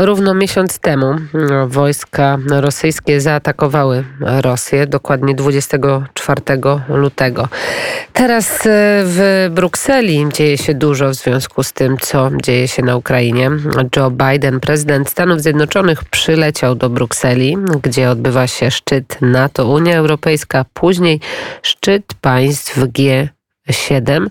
Równo miesiąc temu wojska rosyjskie zaatakowały Rosję, dokładnie 24 lutego. Teraz e, w Brukseli dzieje się dużo w związku z tym, co dzieje się na Ukrainie. Joe Biden, prezydent Stanów Zjednoczonych, przyleciał do Brukseli, gdzie odbywa się szczyt NATO-Unia Europejska, później szczyt państw G7.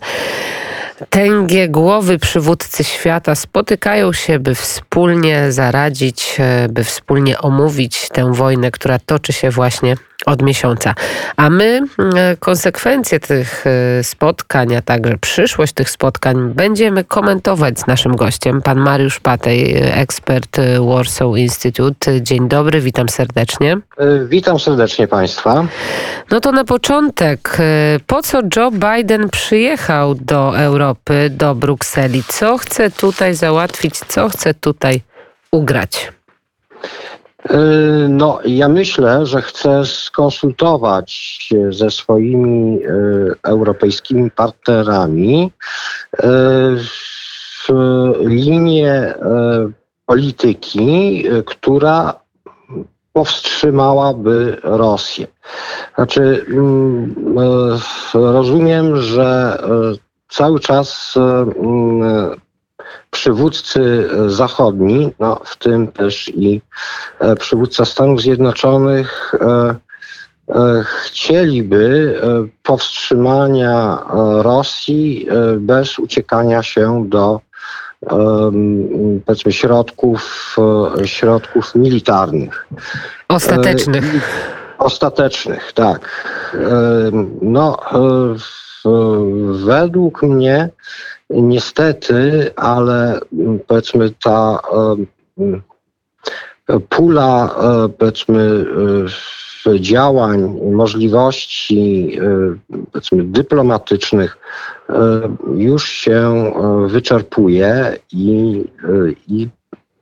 Tęgie głowy przywódcy świata spotykają się, by wspólnie zaradzić, e, by wspólnie omówić tę wojnę, która toczy się właśnie od miesiąca. A my e, konsekwencje tych e, spotkań, a także przyszłość tych spotkań będziemy komentować z naszym gościem, pan Mariusz Patej, ekspert Warsaw Institute. Dzień dobry, witam serdecznie. Witam serdecznie Państwa. No to na początek, po co Joe Biden przyjechał do Europy, do Brukseli? Co chce tutaj załatwić, co chce tutaj ugrać? Y, no, ja myślę, że chcę skonsultować ze swoimi y, europejskimi partnerami y, linię polityki, która powstrzymałaby Rosję. Znaczy, mm, rozumiem, że cały czas przywódcy zachodni, no, w tym też i e, przywódca Stanów Zjednoczonych, e, e, chcieliby powstrzymania Rosji bez uciekania się do powiedzmy środków, środków militarnych. Ostatecznych. Ostatecznych, tak. No, według mnie Niestety, ale mm, powiedzmy ta pula e, powiedzmy e, działań, możliwości e, powiedzmy dyplomatycznych już się wyczerpuje i, i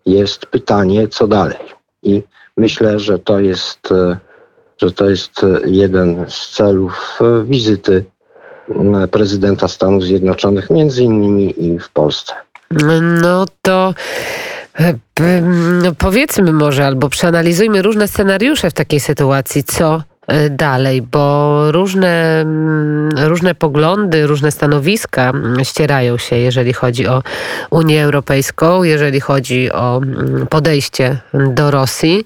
jest pytanie, co dalej. I myślę, że to jest, że to jest jeden z celów wizyty prezydenta Stanów Zjednoczonych, między innymi i w Polsce. No to e, no powiedzmy może, albo przeanalizujmy różne scenariusze w takiej sytuacji, co dalej, bo różne, mm, różne poglądy, różne stanowiska ścierają się, jeżeli chodzi o Unię Europejską, jeżeli chodzi o mm, podejście do Rosji.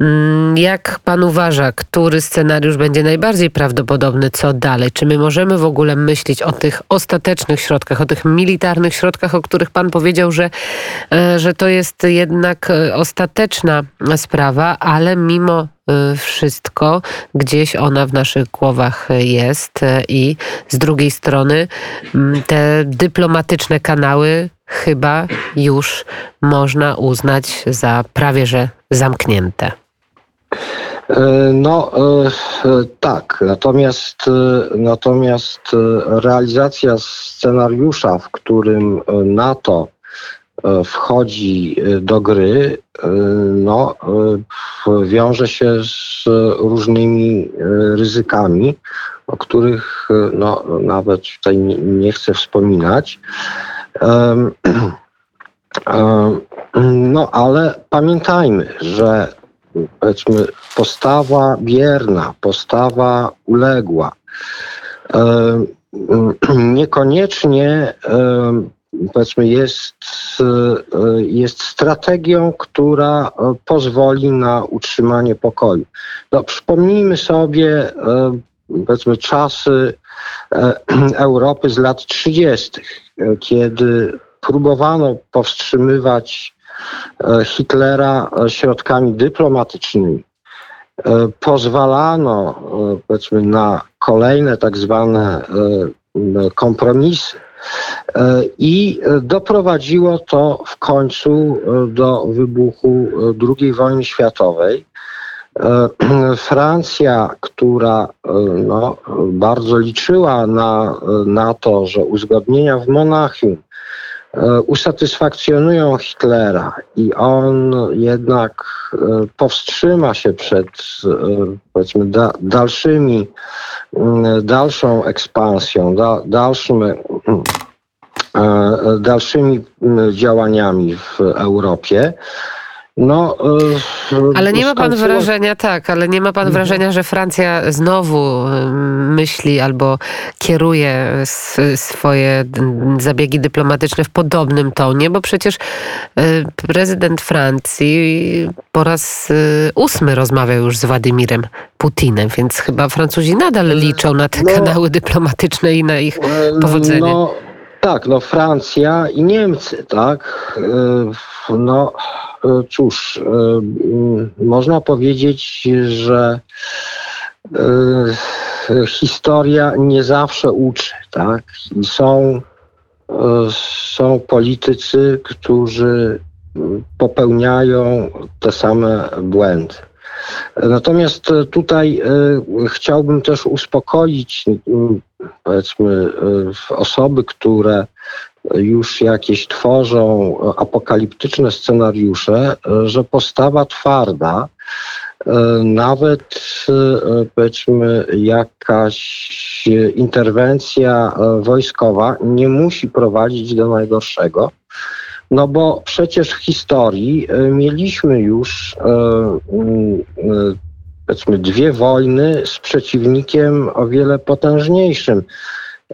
Mm, jak pan uważa, który scenariusz będzie najbardziej prawdopodobny, co dalej? Czy my możemy w ogóle myśleć o tych ostatecznych środkach, o tych militarnych środkach, o których pan powiedział, że, e, że to jest jednak e, ostateczna sprawa, ale mimo wszystko, gdzieś ona w naszych głowach jest y, i z drugiej strony mm, te dyplomatyczne kanały chyba już można uznać za prawie że zamknięte. Y, no tak, natomiast, natomiast realizacja scenariusza, w którym NATO wchodzi e, do gry, e, no, wiąże się z różnymi ryzykami, o których no, nawet tutaj nie chcę wspominać. No, ale pamiętajmy, że powiedzmy postawa bierna, postawa uległa, niekoniecznie powiedzmy jest, e, jest strategią, która e, pozwoli na utrzymanie pokoju. No, przypomnijmy sobie e, powiedzmy czasy Europy z lat 30., kiedy próbowano powstrzymywać Hitlera środkami dyplomatycznymi. Pozwalano powiedzmy na kolejne tak zwane kompromisy I doprowadziło to w końcu e, do wybuchu e, II wojny światowej. Francja, która no, bardzo liczyła na, na to, że uzgodnienia w Monachium usatysfakcjonują Hitlera i on jednak powstrzyma się przed powiedzmy da, dalszymi, dalszą ekspansją, da, dalszym E, dalszymi działaniami w Europie, No, ale nie ma pan wrażenia, tak, ale nie ma pan mhm. wrażenia, że Francja znowu myśli albo kieruje swoje zabiegi dyplomatyczne w podobnym tonie, bo przecież prezydent Francji po raz ósmy rozmawia już z Władimirem Putinem, więc chyba Francuzi nadal liczą na te no, kanały dyplomatyczne i na ich powodzenie. No, tak, no Francja i Niemcy, tak. No E, cóż, e, można powiedzieć, że historia nie zawsze uczy, tak? Są, są politycy, którzy popełniają te same błędy. Natomiast tutaj chciałbym też uspokoić powiedzmy osoby, które już jakieś tworzą apokaliptyczne scenariusze, że postawa twarda, e, nawet e, powiedzmy jakaś interwencja wojskowa nie musi prowadzić do najgorszego. No bo przecież w historii e, mieliśmy już powiedzmy dwie wojny z przeciwnikiem o wiele potężniejszym.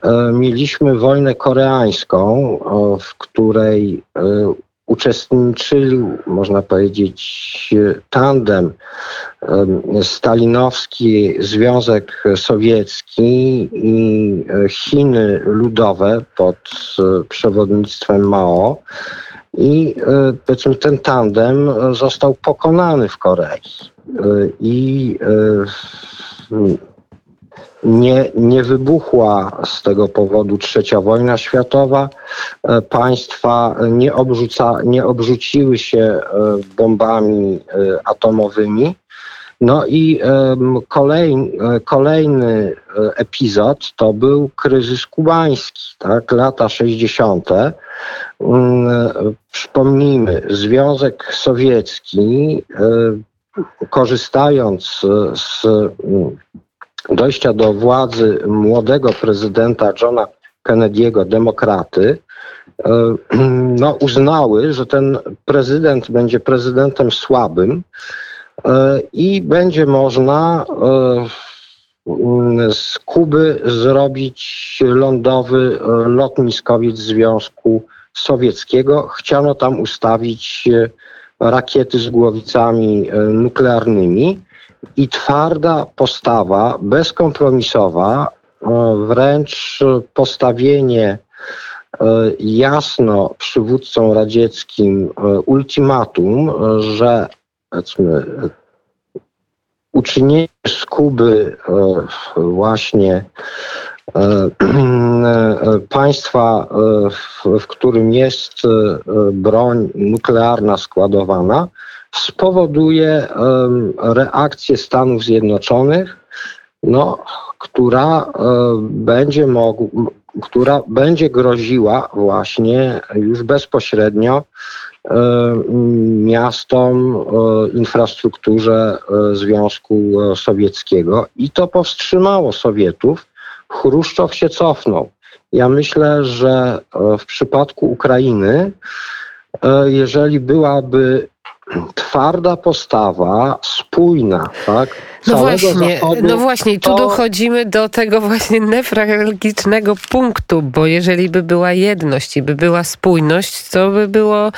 E, mieliśmy wojnę koreańską, w której e, uczestniczył, można powiedzieć, tandem stalinowski Związek Sowiecki i Chiny Ludowe pod przewodnictwem Mao. I powiedzmy, ten tandem został pokonany w Korei. E, I nie, nie wybuchła z tego powodu trzecia wojna światowa. E, państwa nie, obrzuca, nie obrzuciły się e, bombami e, atomowymi. No i kolejny, kolejny epizod to był kryzys kubański, tak, lata 60. Mm, przypomnijmy, Związek Sowiecki, korzystając z dojścia do władzy młodego prezydenta Johna Kennedy'ego, demokraty, e, no, uznały, że ten prezydent będzie prezydentem słabym e, i będzie można e, z Kuby zrobić lądowy lotniskowiec Związku Sowieckiego. Chciano tam ustawić rakiety z głowicami nuklearnymi i twarda postawa, bezkompromisowa, e, wręcz postawienie e, jasno przywódcom radzieckim e, ultimatum, że uczynienie z Kuby właśnie państwa, w, którym jest broń nuklearna składowana, spowoduje reakcję Stanów Zjednoczonych, no, która będzie mogła, która będzie groziła właśnie już bezpośrednio miastom, infrastrukturze Związku Sowieckiego i to powstrzymało Sowietów. Chruszczow się cofnął. Ja myślę, że w przypadku Ukrainy, jeżeli byłaby twarda postawa, spójna, tak? No właśnie, zachodu, no właśnie, i tu dochodzimy do tego właśnie newralgicznego punktu, bo jeżeli by była jedność i by była spójność, to by było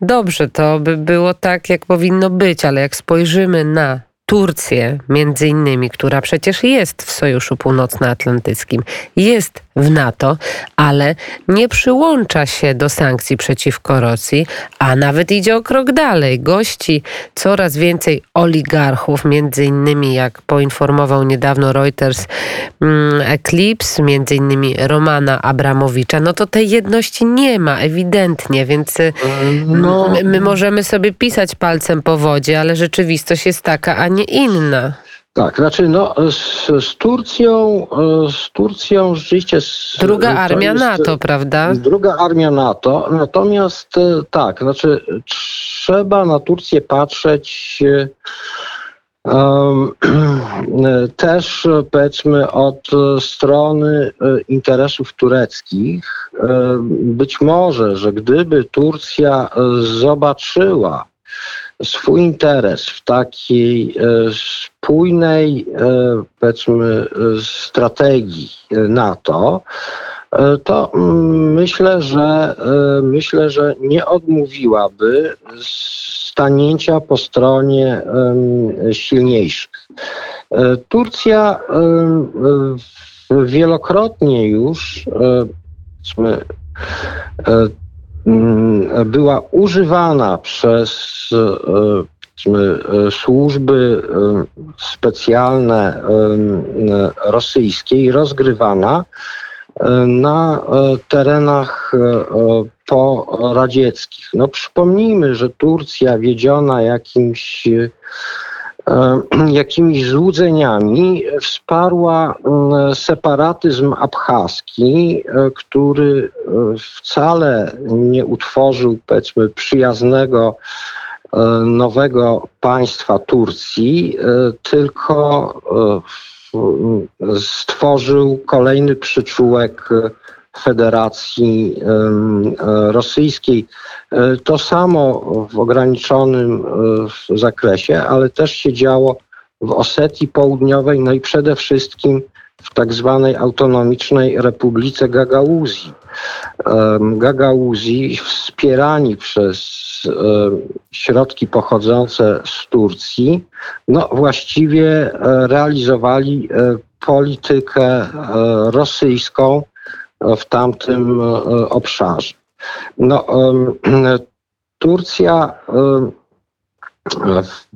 dobrze, to by było tak, jak powinno być, ale jak spojrzymy na Turcję, między innymi, która przecież jest w Sojuszu Północnoatlantyckim, jest w NATO, ale nie przyłącza się do sankcji przeciwko Rosji, a nawet idzie o krok dalej. Gości coraz więcej oligarchów, między innymi, jak poinformował niedawno Reuters, mm, Eclipse, między innymi Romana Abramowicza. No to tej jedności nie ma, ewidentnie, więc y, no. my możemy sobie pisać palcem po wodzie, ale rzeczywistość jest taka, a nie inna. Tak, znaczy no, z, z, Turcją, z Turcją rzeczywiście... Z, druga armia jest, NATO, prawda? Druga armia NATO, natomiast e, tak, znaczy trzeba na Turcję patrzeć um, też powiedzmy od strony e, interesów tureckich. Być może, że gdyby Turcja zobaczyła swój interes w takiej spójnej, powiedzmy, strategii NATO, to mm, myślę, że myślę, że nie odmówiłaby stanięcia po stronie silniejszych. Turcja wielokrotnie już E, była używana przez e, e, służby specjalne rosyjskie i rozgrywana na terenach poradzieckich. No przypomnijmy, że Turcja wiedziona jakimś E, jakimiś złudzeniami wsparła mm, separatyzm abchaski, e, który e, wcale nie utworzył, powiedzmy, przyjaznego nowego państwa Turcji, tylko stworzył kolejny przyczółek Federacji Rosyjskiej. E, to samo w ograniczonym e, zakresie, ale też się działo w Osetii Południowej, no i przede wszystkim w tak zwanej autonomicznej Republice Gagauzji. Gagauzji wspierani przez środki pochodzące z Turcji, no właściwie e, realizowali politykę rosyjską w tamtym obszarze. No, Turcja,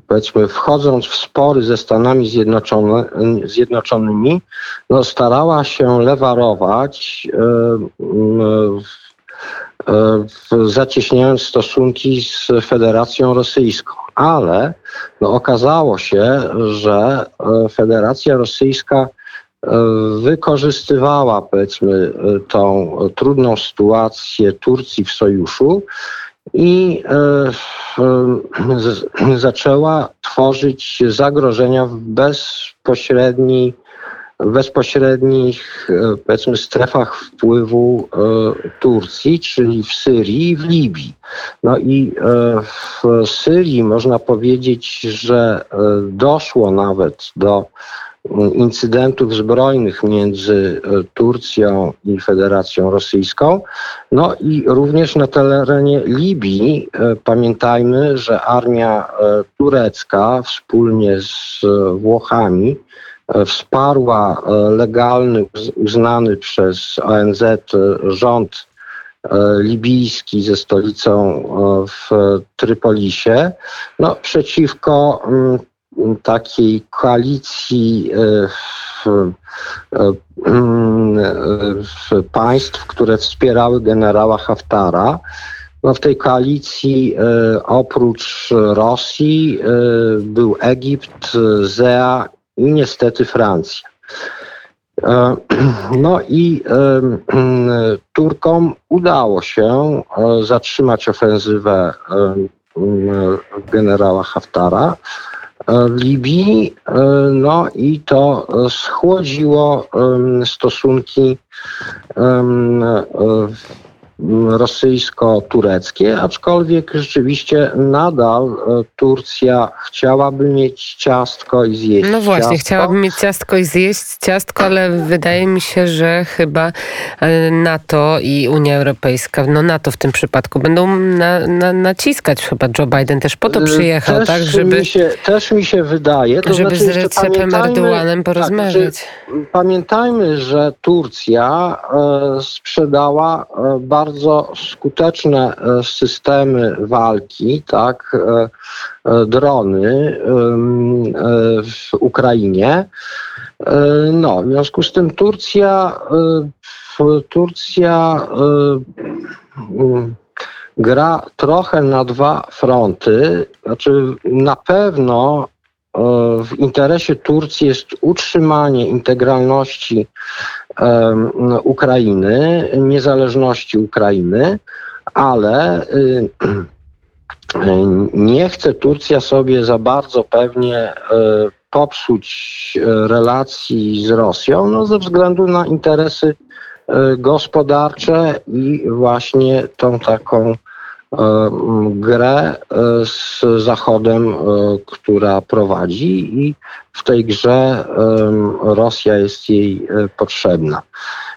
powiedzmy, wchodząc w spory ze Stanami Zjednoczone, Zjednoczonymi, no, starała się lewarować, zacieśniając stosunki z Federacją Rosyjską. Ale no, okazało się, że e, Federacja Rosyjska wykorzystywała, powiedzmy, tą trudną sytuację Turcji w sojuszu i e, zaczęła tworzyć zagrożenia w bezpośredniej w bezpośrednich, e, powiedzmy, strefach wpływu e, Turcji, czyli w Syrii i w Libii. No i w Syrii można powiedzieć, że doszło nawet do incydentów zbrojnych między e, Turcją i Federacją Rosyjską. No i również na terenie Libii e, pamiętajmy, że armia e, turecka wspólnie z Włochami wsparła legalny, uznany przez ONZ rząd libijski ze stolicą w Trypolisie no, przeciwko mm, takiej koalicji e, e, w państw, które wspierały generała Haftara. No w tej koalicji e, oprócz Rosji był Egipt, ZEA i niestety Francja. No i Turkom udało się zatrzymać ofensywę generała Haftara. Libii, e, no i to schłodziło stosunki rosyjsko-tureckie, aczkolwiek rzeczywiście nadal e, Turcja chciałaby mieć ciastko i zjeść No właśnie, ciastko. chciałaby mieć ciastko i zjeść ciastko, ale wydaje mi się, że chyba e, NATO i Unia Europejska, no NATO w tym przypadku, będą na, na, naciskać. Chyba Joe Biden też po to e, przyjechał, też tak? Żeby, mi się, też mi się wydaje. To żeby znaczy, z Recepem Erdoganem tak, porozmawiać. Tak, pamiętajmy, że Turcja e, sprzedała e, bardzo bardzo skuteczne e, systemy walki, tak, e, e, drony w Ukrainie. No, w związku z tym Turcja, Turcja gra trochę na dwa fronty. Znaczy, na pewno w interesie Turcji jest utrzymanie integralności Ukrainy, niezależności Ukrainy, ale y, nie chce Turcja sobie za bardzo pewnie e, popsuć relacji z Rosją no, ze względu na interesy gospodarcze i właśnie tą taką grę z Zachodem, która prowadzi i w tej grze Rosja jest jej potrzebna.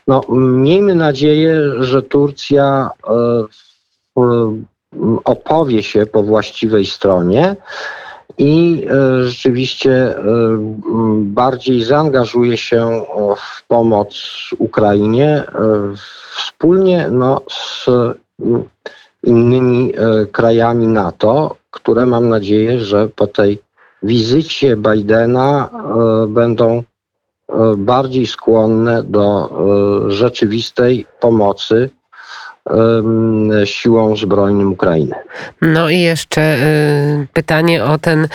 No, miejmy nadzieję, że Turcja opowie się po właściwej stronie i e, rzeczywiście e, bardziej zaangażuje się w pomoc Ukrainie e, wspólnie no, z innymi krajami NATO, które mam nadzieję, że po tej wizycie Bidena będą bardziej skłonne do rzeczywistej pomocy siłom zbrojnym Ukrainy. No i jeszcze y, pytanie o ten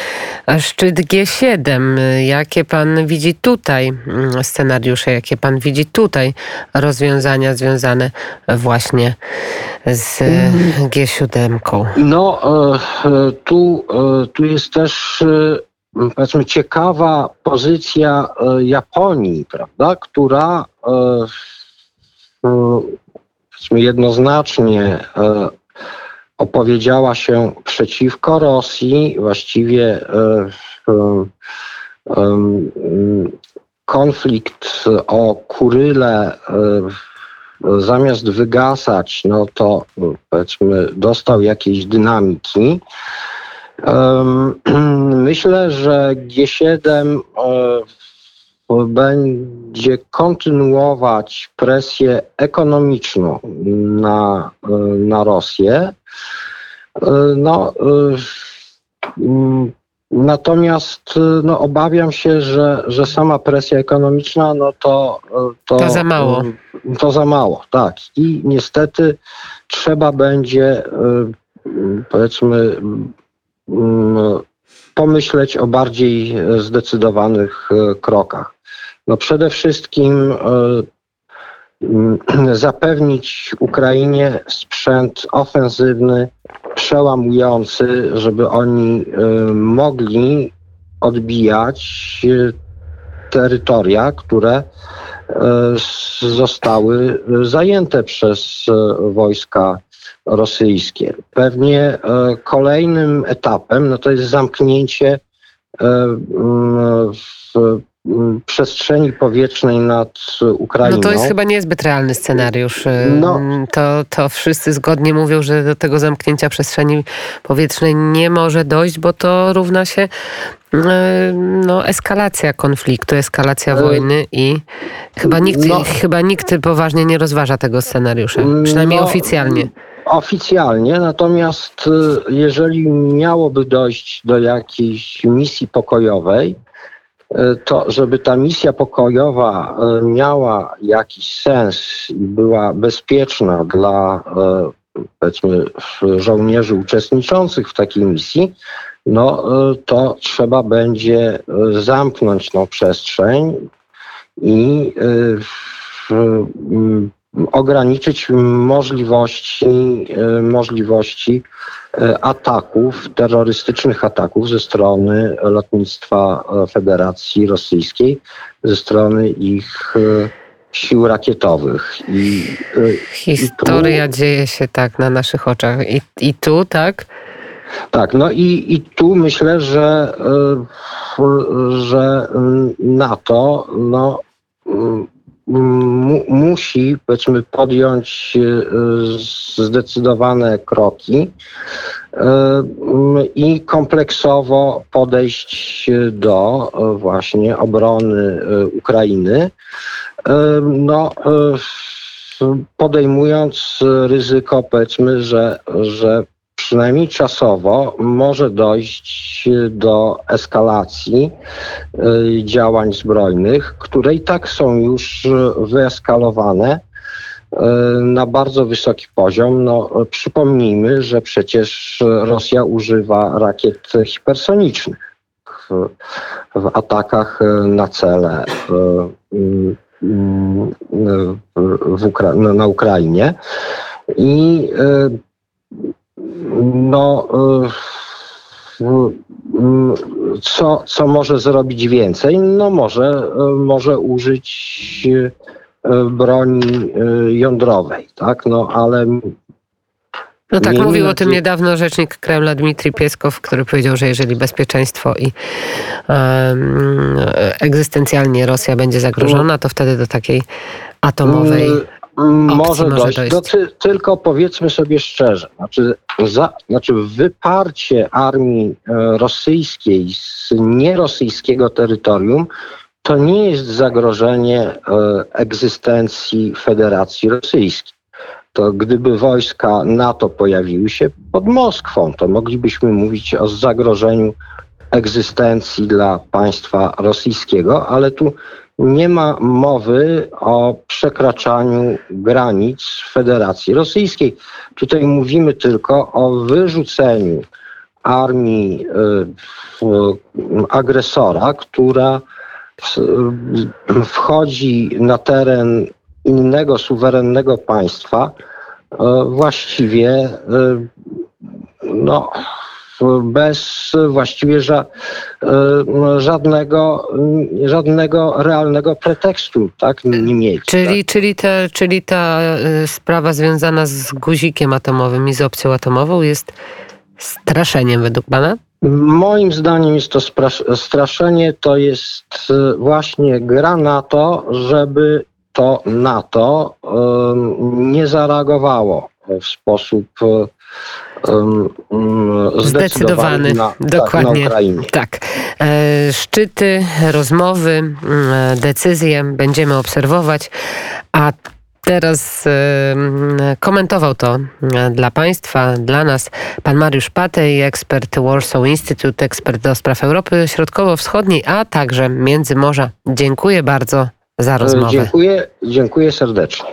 szczyt G7. Jakie pan widzi tutaj mm, scenariusze, jakie pan widzi tutaj rozwiązania związane właśnie z G7? No, e, tu, e, tu jest też e, powiedzmy ciekawa pozycja Japonii, prawda, która jednoznacznie e, opowiedziała się przeciwko Rosji. Właściwie e, konflikt o Kuryle e, zamiast wygasać, no to powiedzmy dostał jakiejś dynamiki. Myślę, że G7 będzie kontynuować presję ekonomiczną na, na Rosję. No, Natomiast no, obawiam się, że, że sama presja ekonomiczna, no to, to, to za mało. To za mało, tak. I niestety trzeba będzie, powiedzmy, pomyśleć o bardziej zdecydowanych krokach. No przede wszystkim e, zapewnić Ukrainie sprzęt ofensywny, przełamujący, żeby oni e, mogli odbijać e, terytoria, które zostały zajęte przez wojska rosyjskie. Pewnie kolejnym etapem no to jest zamknięcie w przestrzeni powietrznej nad Ukrainą. No to jest chyba niezbyt realny scenariusz. No. To, to wszyscy zgodnie mówią, że do tego zamknięcia przestrzeni powietrznej nie może dojść, bo to równa się e, no, eskalacja konfliktu, eskalacja e, wojny i chyba nikt, no. chyba nikt poważnie nie rozważa tego scenariusza, przynajmniej no, oficjalnie. Oficjalnie, natomiast e, jeżeli miałoby dojść do jakiejś misji pokojowej, to żeby ta misja pokojowa e, miała jakiś sens i była bezpieczna dla e, powiedzmy żołnierzy uczestniczących w takiej misji, no to trzeba będzie zamknąć tą przestrzeń i ograniczyć możliwości, możliwości E, ataków, terrorystycznych ataków ze strony lotnictwa e, Federacji Rosyjskiej, ze strony ich e, sił rakietowych. I, Historia i tu, dzieje się tak na naszych oczach. I, i tu, tak? Tak, no i, i tu myślę, że, że NATO no, musi, powiedzmy, podjąć e, zdecydowane kroki e, i kompleksowo podejść do e, właśnie obrony Ukrainy. No, podejmując ryzyko, powiedzmy, że, że przynajmniej czasowo może dojść do eskalacji y, działań zbrojnych, które i tak są już wyeskalowane y, na bardzo wysoki poziom. No, przypomnijmy, że przecież Rosja używa rakiet hipersonicznych w, w atakach na cele w, w Ukra na Ukrainie. I y, no, y, co, co może zrobić więcej? No może, może użyć y, broni y, jądrowej, tak? No ale No tak, Miejmy mówił o tym niedawno rzecznik Kremla Dmitrij Pieskow, który powiedział, że jeżeli bezpieczeństwo i em, egzystencjalnie Rosja będzie zagrożona, to wtedy do takiej atomowej. Mm, opcji Może może dojść. dojść. No, ty, tylko powiedzmy sobie szczerze, znaczy, za, znaczy wyparcie armii e, rosyjskiej z nierosyjskiego terytorium to nie jest zagrożenie e, egzystencji Federacji Rosyjskiej. To gdyby wojska NATO pojawiły się pod Moskwą, to moglibyśmy mówić o zagrożeniu egzystencji dla państwa rosyjskiego, ale tu nie ma mowy o przekraczaniu granic Federacji Rosyjskiej. Tutaj mówimy tylko o wyrzuceniu armii y, agresora, która wchodzi na teren innego suwerennego państwa, y, właściwie y, no, bez właściwie ża, e, żadnego, żadnego realnego pretekstu, tak, nie mieć. Czyli, czyli, te, czyli ta y, sprawa związana z guzikiem atomowym i z opcją atomową jest straszeniem według pana? Moim zdaniem jest to straszenie, to jest e, właśnie gra na to, żeby to NATO nie zareagowawało w sposób Zdecydowany, zdecydowany na, tak, dokładnie. na Ukrainie. Tak. E, Szczyty, rozmowy, mm, e, decyzje będziemy obserwować, a teraz e, mm, komentował to e, dla Państwa, dla nas pan Mariusz Patej, ekspert Warsaw Institute, ekspert do spraw Europy Środkowo-Wschodniej, a także Międzymorza. Dziękuję bardzo za rozmowę. Dziękuję, dziękuję serdecznie.